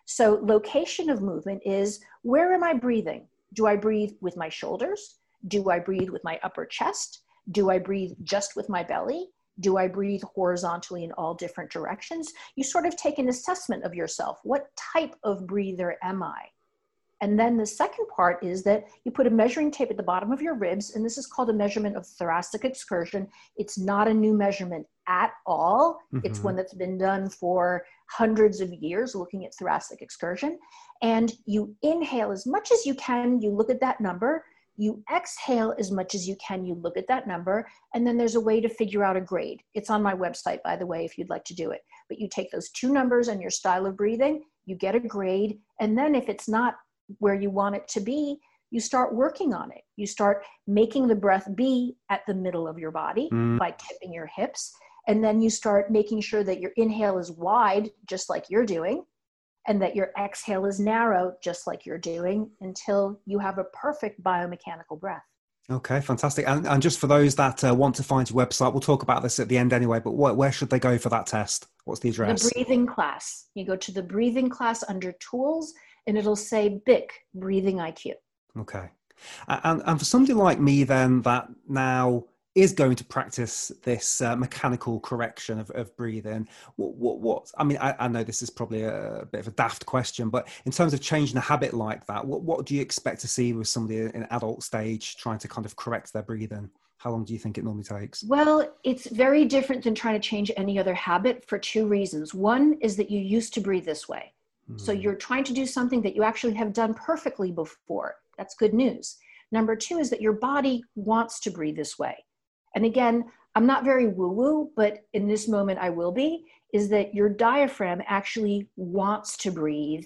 So, location of movement is where am I breathing? Do I breathe with my shoulders? Do I breathe with my upper chest? Do I breathe just with my belly? Do I breathe horizontally in all different directions? You sort of take an assessment of yourself. What type of breather am I? And then the second part is that you put a measuring tape at the bottom of your ribs, and this is called a measurement of thoracic excursion. It's not a new measurement at all. Mm-hmm. It's one that's been done for hundreds of years looking at thoracic excursion. And you inhale as much as you can, you look at that number. You exhale as much as you can, you look at that number, and then there's a way to figure out a grade. It's on my website, by the way, if you'd like to do it. But you take those two numbers and your style of breathing, you get a grade, and then if it's not where you want it to be, you start working on it. You start making the breath be at the middle of your body mm. by tipping your hips. And then you start making sure that your inhale is wide, just like you're doing, and that your exhale is narrow, just like you're doing, until you have a perfect biomechanical breath. Okay, fantastic. And, and just for those that uh, want to find your website, we'll talk about this at the end anyway, but what, where should they go for that test? What's the address? The breathing class. You go to the breathing class under tools and it'll say BIC, breathing IQ. Okay. And, and for somebody like me, then, that now is going to practice this uh, mechanical correction of, of breathing what, what, what i mean I, I, know this is probably a, bit of a daft question but in terms of changing a habit like that what, what do you expect to see with somebody in adult stage trying to kind of correct their breathing how long do you think it normally takes well it's very different than trying to change any other habit for two reasons one is that you used to breathe this way so hmm. you're trying to do something that you actually have done perfectly before. That's good news. Number two is that your body wants to breathe this way. And again, I'm not very woo woo, but in this moment I will be, is that your diaphragm actually wants to breathe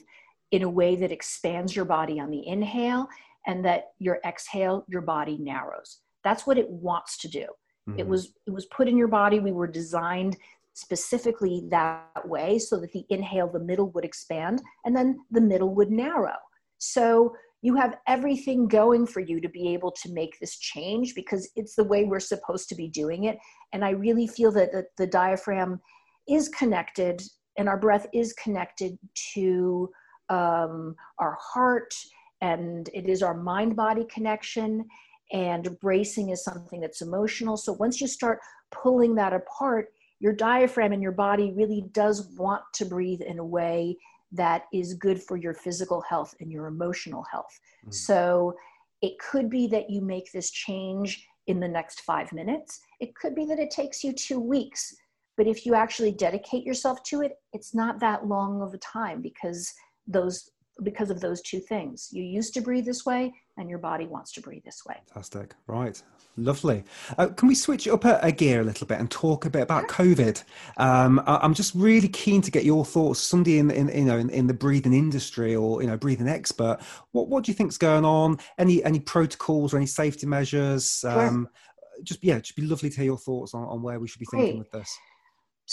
in a way that expands your body on the inhale and that your exhale, your body narrows. That's what it wants to do. Mm-hmm. It was it was put in your body. We were designed specifically that way so that the inhale, the middle would expand and then the middle would narrow. So you have everything going for you to be able to make this change because it's the way we're supposed to be doing it. And I really feel that the, the diaphragm is connected and our breath is connected to um, our heart and it is our mind body connection and bracing is something that's emotional so once you start pulling that apart your diaphragm and your body really does want to breathe in a way that is good for your physical health and your emotional health. Mm. So it could be that you make this change in the next five minutes. It could be that it takes you two weeks. But if you actually dedicate yourself to it, it's not that long of a time because those because of those two things. You used to breathe this way, and your body wants to breathe this way. Fantastic. Right. Lovely. Uh, can we switch up a, a, gear a little bit and talk a bit about COVID? Um, I, am just really keen to get your thoughts. Somebody in, in you know in, in, the breathing industry or you know breathing expert. What what do you think's going on? Any any protocols or any safety measures? Um, sure. Just yeah, just be lovely to hear your thoughts on, on where we should be thinking Great. with this.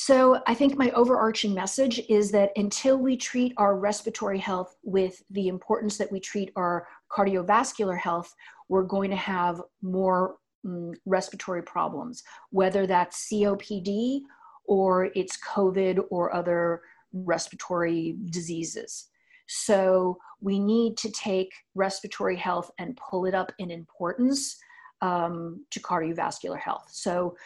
So, I think my overarching message is that until we treat our respiratory health with the importance that we treat our cardiovascular health, we're going to have more um, respiratory problems, whether that's COPD or it's COVID or other respiratory diseases. So, we need to take respiratory health and pull it up in importance um, to cardiovascular health. So,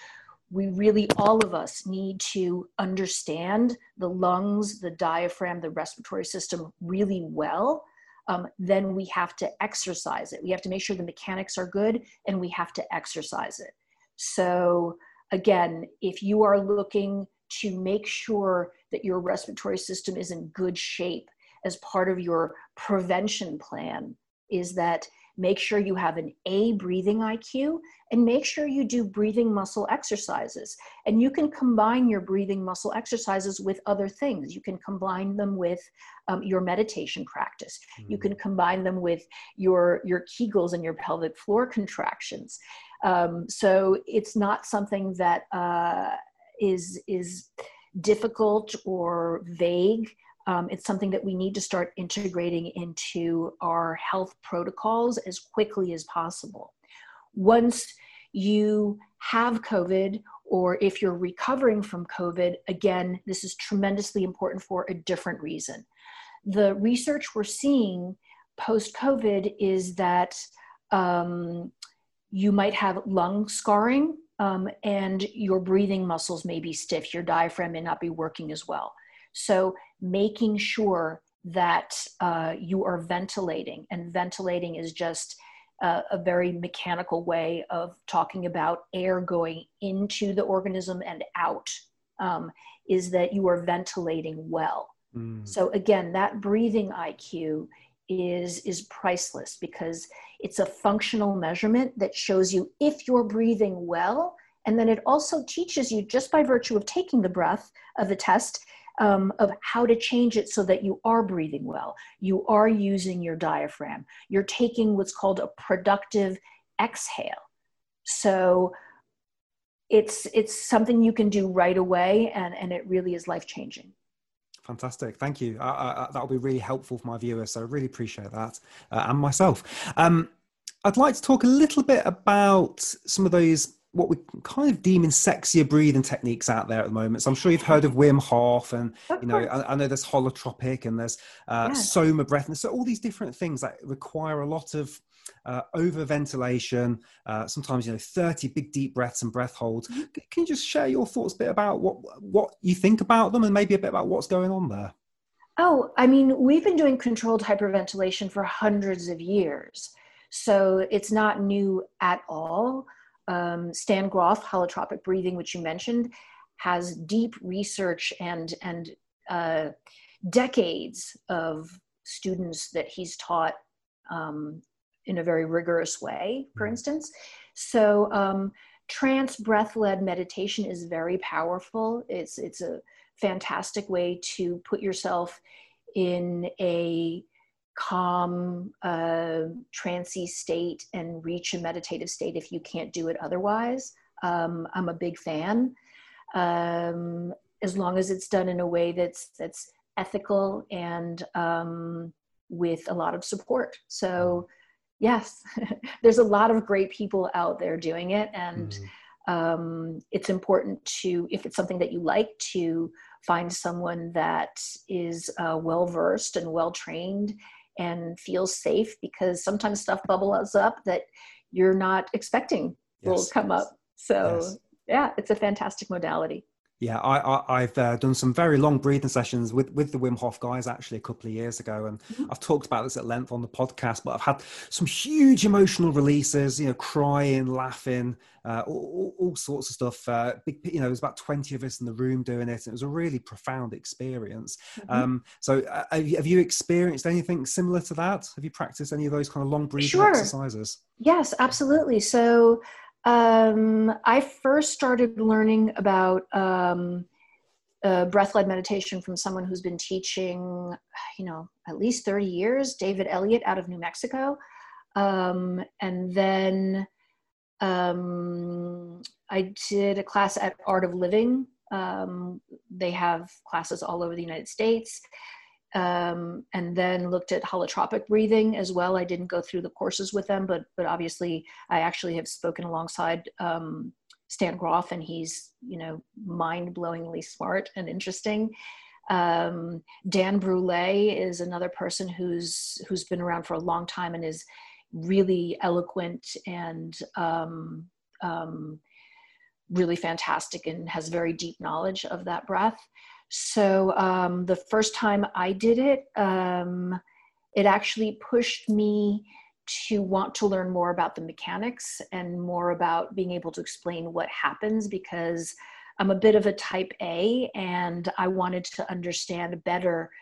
we really, all of us, need to understand the lungs, the diaphragm, the respiratory system really well. Um, then we have to exercise it. We have to make sure the mechanics are good and we have to exercise it. So, again, if you are looking to make sure that your respiratory system is in good shape as part of your prevention plan, is that make sure you have an A breathing IQ, and make sure you do breathing muscle exercises. And you can combine your breathing muscle exercises with other things. You can combine them with um, your meditation practice. Mm-hmm. You can combine them with your, your Kegels and your pelvic floor contractions. Um, so it's not something that uh, is is difficult or vague um, it's something that we need to start integrating into our health protocols as quickly as possible. Once you have COVID, or if you're recovering from COVID, again, this is tremendously important for a different reason. The research we're seeing post COVID is that um, you might have lung scarring um, and your breathing muscles may be stiff, your diaphragm may not be working as well. So making sure that uh, you are ventilating, and ventilating is just uh, a very mechanical way of talking about air going into the organism and out, um, is that you are ventilating well. Mm. So again, that breathing IQ is is priceless because it's a functional measurement that shows you if you're breathing well and then it also teaches you just by virtue of taking the breath of the test um, of how to change it so that you are breathing well. You are using your diaphragm. You're taking what's called a productive exhale. So it's it's something you can do right away, and and it really is life changing. Fantastic, thank you. That'll be really helpful for my viewers. So I really appreciate that, uh, and myself. Um, I'd like to talk a little bit about some of those what we kind of deem in sexier breathing techniques out there at the moment. So I'm sure you've heard of Wim Hof, and you know I, I know there's holotropic and there's uh, yeah. soma breath, and so all these different things that require a lot of uh, over ventilation. Uh, sometimes you know 30 big deep breaths and breath holds. Mm-hmm. Can you just share your thoughts a bit about what what you think about them, and maybe a bit about what's going on there? Oh, I mean, we've been doing controlled hyperventilation for hundreds of years. So it's not new at all um, Stan Grof, holotropic breathing, which you mentioned, has deep research and and uh, decades of students that he's taught um, in a very rigorous way, for mm-hmm. instance. So um, trance breath-led meditation is very powerful. It's it's a fantastic way to put yourself in a calm, uh, trancy state and reach a meditative state if you can't do it otherwise. Um, I'm a big fan. Um, as long as it's done in a way that's that's ethical and um, with a lot of support. So, yes, [laughs] there's a lot of great people out there doing it, and mm-hmm. um, it's important to, if it's something that you like, to find someone that is uh, well versed and well trained and feel safe because sometimes stuff bubbles up that you're not expecting yes. will come up. So, yes. yeah, it's a fantastic modality. Yeah, I, have uh, done some very long breathing sessions with, with the Wim Hof guys actually a couple of years ago, and mm-hmm. I've talked about this at length on the podcast. But I've had some huge emotional releases, you know, crying, laughing, uh, all, all, sorts of stuff. Uh, big, you know, there was about twenty of us in the room doing it. And it was a really profound experience. Mm-hmm. Um, so, uh, have, you, have, you, experienced anything similar to that? Have you practiced any of those kind of long breathing sure. exercises? Yes, absolutely. So. Um, I first started learning about um, uh, breath-led meditation from someone who's been teaching, you know, at least 30 years, David Elliott out of New Mexico. Um, and then um, I did a class at Art of Living. Um, they have classes all over the United States um, and then looked at holotropic breathing as well. I didn't go through the courses with them, but but obviously I actually have spoken alongside um, Stan Grof, and he's you know mind-blowingly smart and interesting. Um, Dan Brule is another person who's who's been around for a long time and is really eloquent and um, um, really fantastic and has very deep knowledge of that breath. So um, the first time I did it, um, it actually pushed me to want to learn more about the mechanics and more about being able to explain what happens because I'm a bit of a type A and I wanted to understand better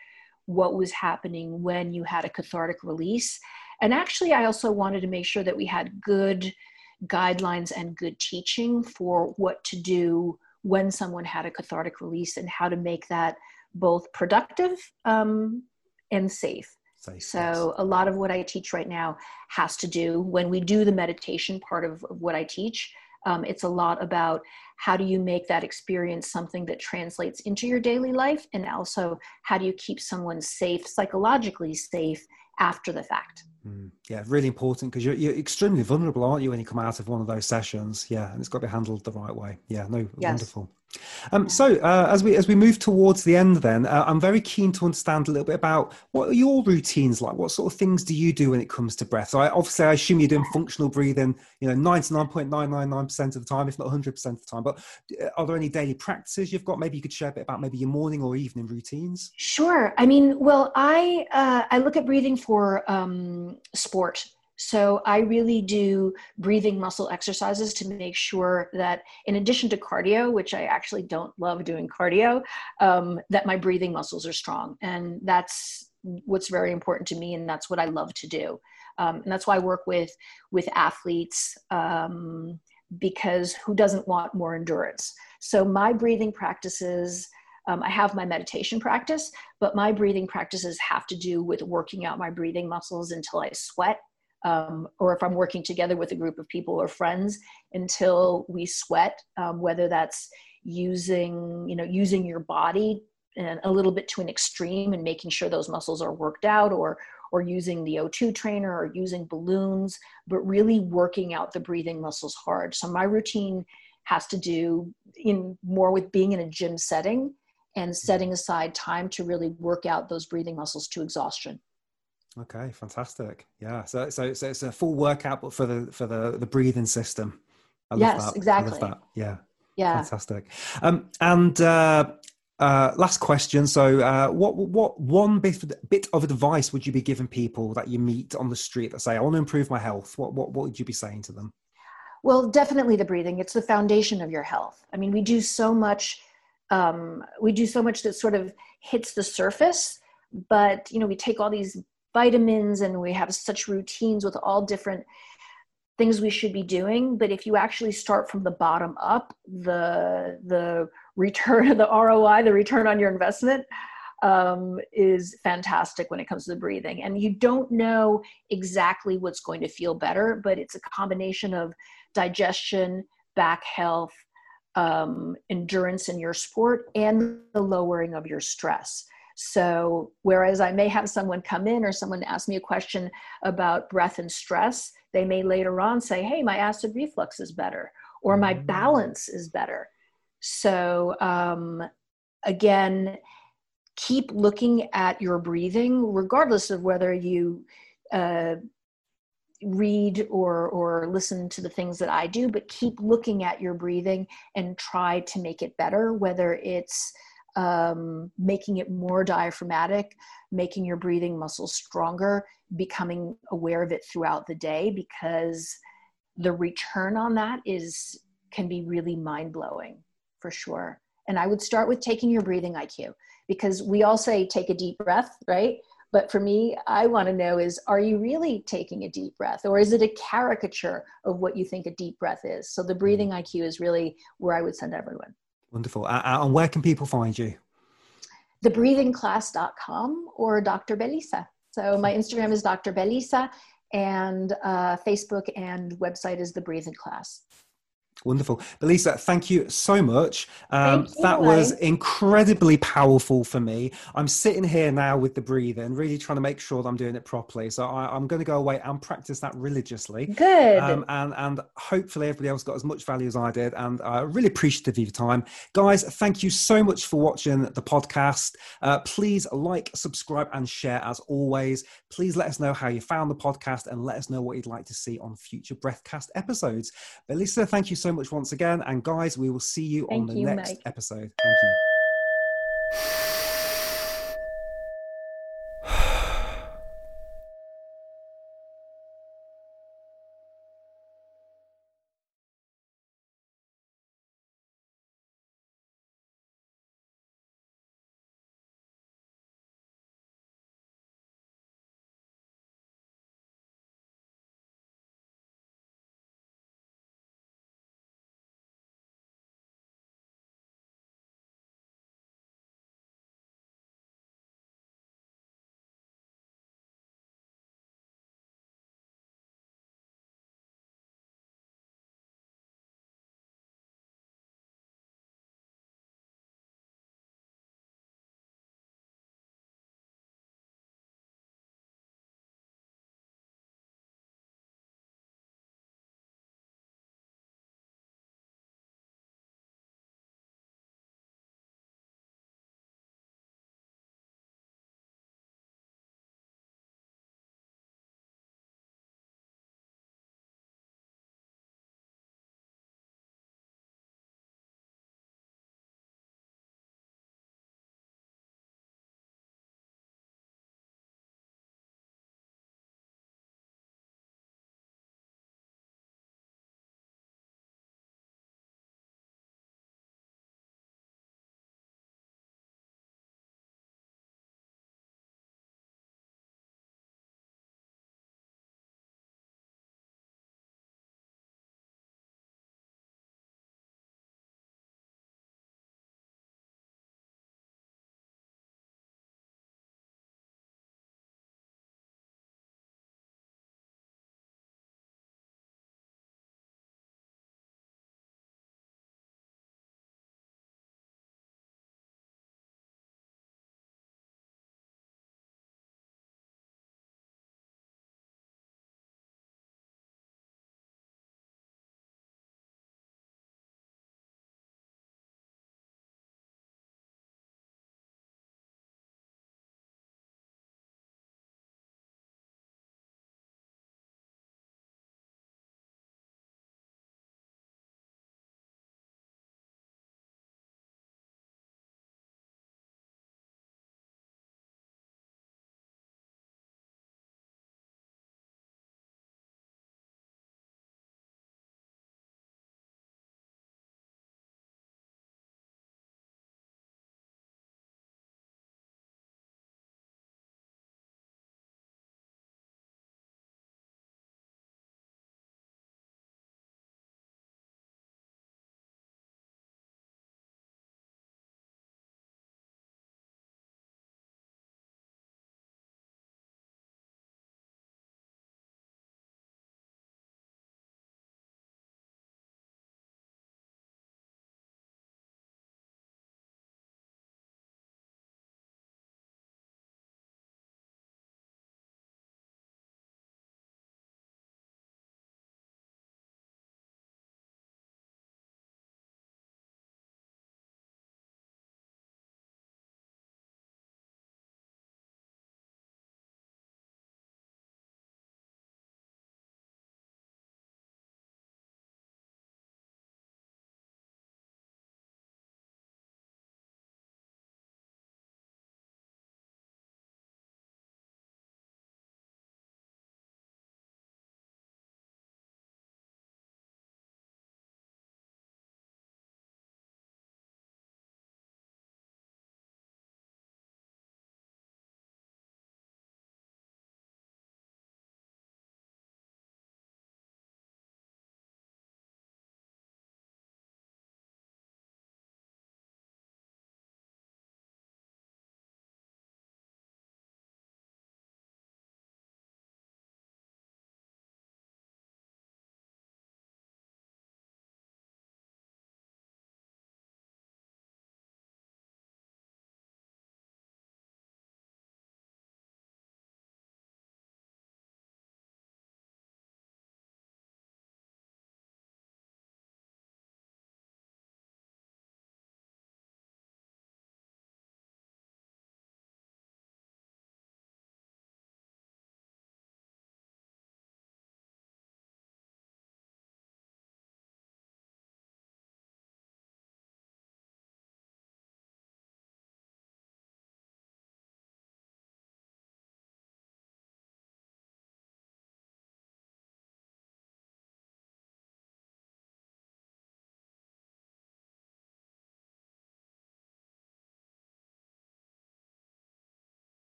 what was happening when you had a cathartic release. And actually, I also wanted to make sure that we had good guidelines and good teaching for what to do when someone had a cathartic release and how to make that both productive um, and safe. safe so yes. a lot of what I teach right now has to do when we do the meditation part of, of what I teach. Um, it's a lot about how do you make that experience something that translates into your daily life and also how do you keep someone safe psychologically safe after the fact Mm, yeah, really important because you're, you're extremely vulnerable, aren't you, when you come out of one of those sessions? Yeah, and it's got to be handled the right way. Yeah, no, yes. wonderful. Um, so uh, as we as we move towards the end, then uh, I'm very keen to understand a little bit about what are your routines like. What sort of things do you do when it comes to breath? So I, obviously, I assume you're doing functional breathing, you know, 99.999 percent of the time, if not 100 percent of the time. But uh, are there any daily practices you've got? Maybe you could share a bit about maybe your morning or evening routines. Sure. I mean, well, I uh, I look at breathing for um, sport so I really do breathing muscle exercises to make sure that, in addition to cardio, which I actually don't love doing cardio, um, that my breathing muscles are strong, and that's what's very important to me, and that's what I love to do. Um, and that's why I work with with athletes um, because who doesn't want more endurance? So my breathing practices. Um, I have my meditation practice, but my breathing practices have to do with working out my breathing muscles until I sweat um, or if I'm working together with a group of people or friends until we sweat, um, whether that's using, you know, using your body and a little bit to an extreme and making sure those muscles are worked out or or using the O2 trainer or using balloons, but really working out the breathing muscles hard. So my routine has to do in more with being in a gym setting and setting aside time to really work out those breathing muscles to exhaustion. Okay, fantastic. Yeah, so so so it's a full workout, but for the for the the breathing system. I yes, that. exactly. that. Yeah. Yeah. Fantastic. Um, and uh, uh, last question. So, uh, what what one bit bit of advice would you be giving people that you meet on the street that say, "I want to improve my health"? What what what would you be saying to them? Well, definitely the breathing. It's the foundation of your health. I mean, we do so much. Um, we do so much that sort of hits the surface, but you know, we take all these vitamins and we have such routines with all different things we should be doing. But if you actually start from the bottom up the the return of [laughs] the roi the return on your investment um, is fantastic when it comes to the breathing. And you don't know exactly what's going to feel better but it's a combination of digestion back health um, endurance in your sport and the lowering of your stress so, whereas I may have someone come in or someone ask me a question about breath and stress, they may later on say, Hey, my acid reflux is better, or my mm. balance is better. So, um, again, keep looking at your breathing, regardless of whether you uh, read or or listen to the things that I do, but keep looking at your breathing and try to make it better, whether it's um, making it more diaphragmatic, making your breathing muscles stronger, becoming aware of it throughout the day because the return on that is can be really mind blowing for sure. And I would start with taking your breathing IQ because we all say take a deep breath, right? But for me, I want to know is are you really taking a deep breath or is it a caricature of what you think a deep breath is? So the breathing mm. IQ is really where I would send everyone. Wonderful. Uh, and where can people find you? Thebreathingclass.com or Dr. Belisa. So my Instagram is Dr. Belisa and uh, Facebook and website is The Breathing Class. Wonderful. Belisa, thank you so much. Um, you, that was incredibly powerful for me. I'm sitting here now with the breathing, really trying to make sure that I'm doing it properly. So I, am going to go away and practice that religiously. Good. Um, and, and hopefully everybody else got as much value as I did. And I uh, really appreciative of your time. Guys, thank you so much for watching the podcast. Uh, please like, subscribe, and share as always. Please let us know how you found the podcast and let us know what you'd like to see on future Breathcast episodes. Belisa, thank you so much once again. And guys, we will see you Thank on the you, next Mike. episode. Thank you.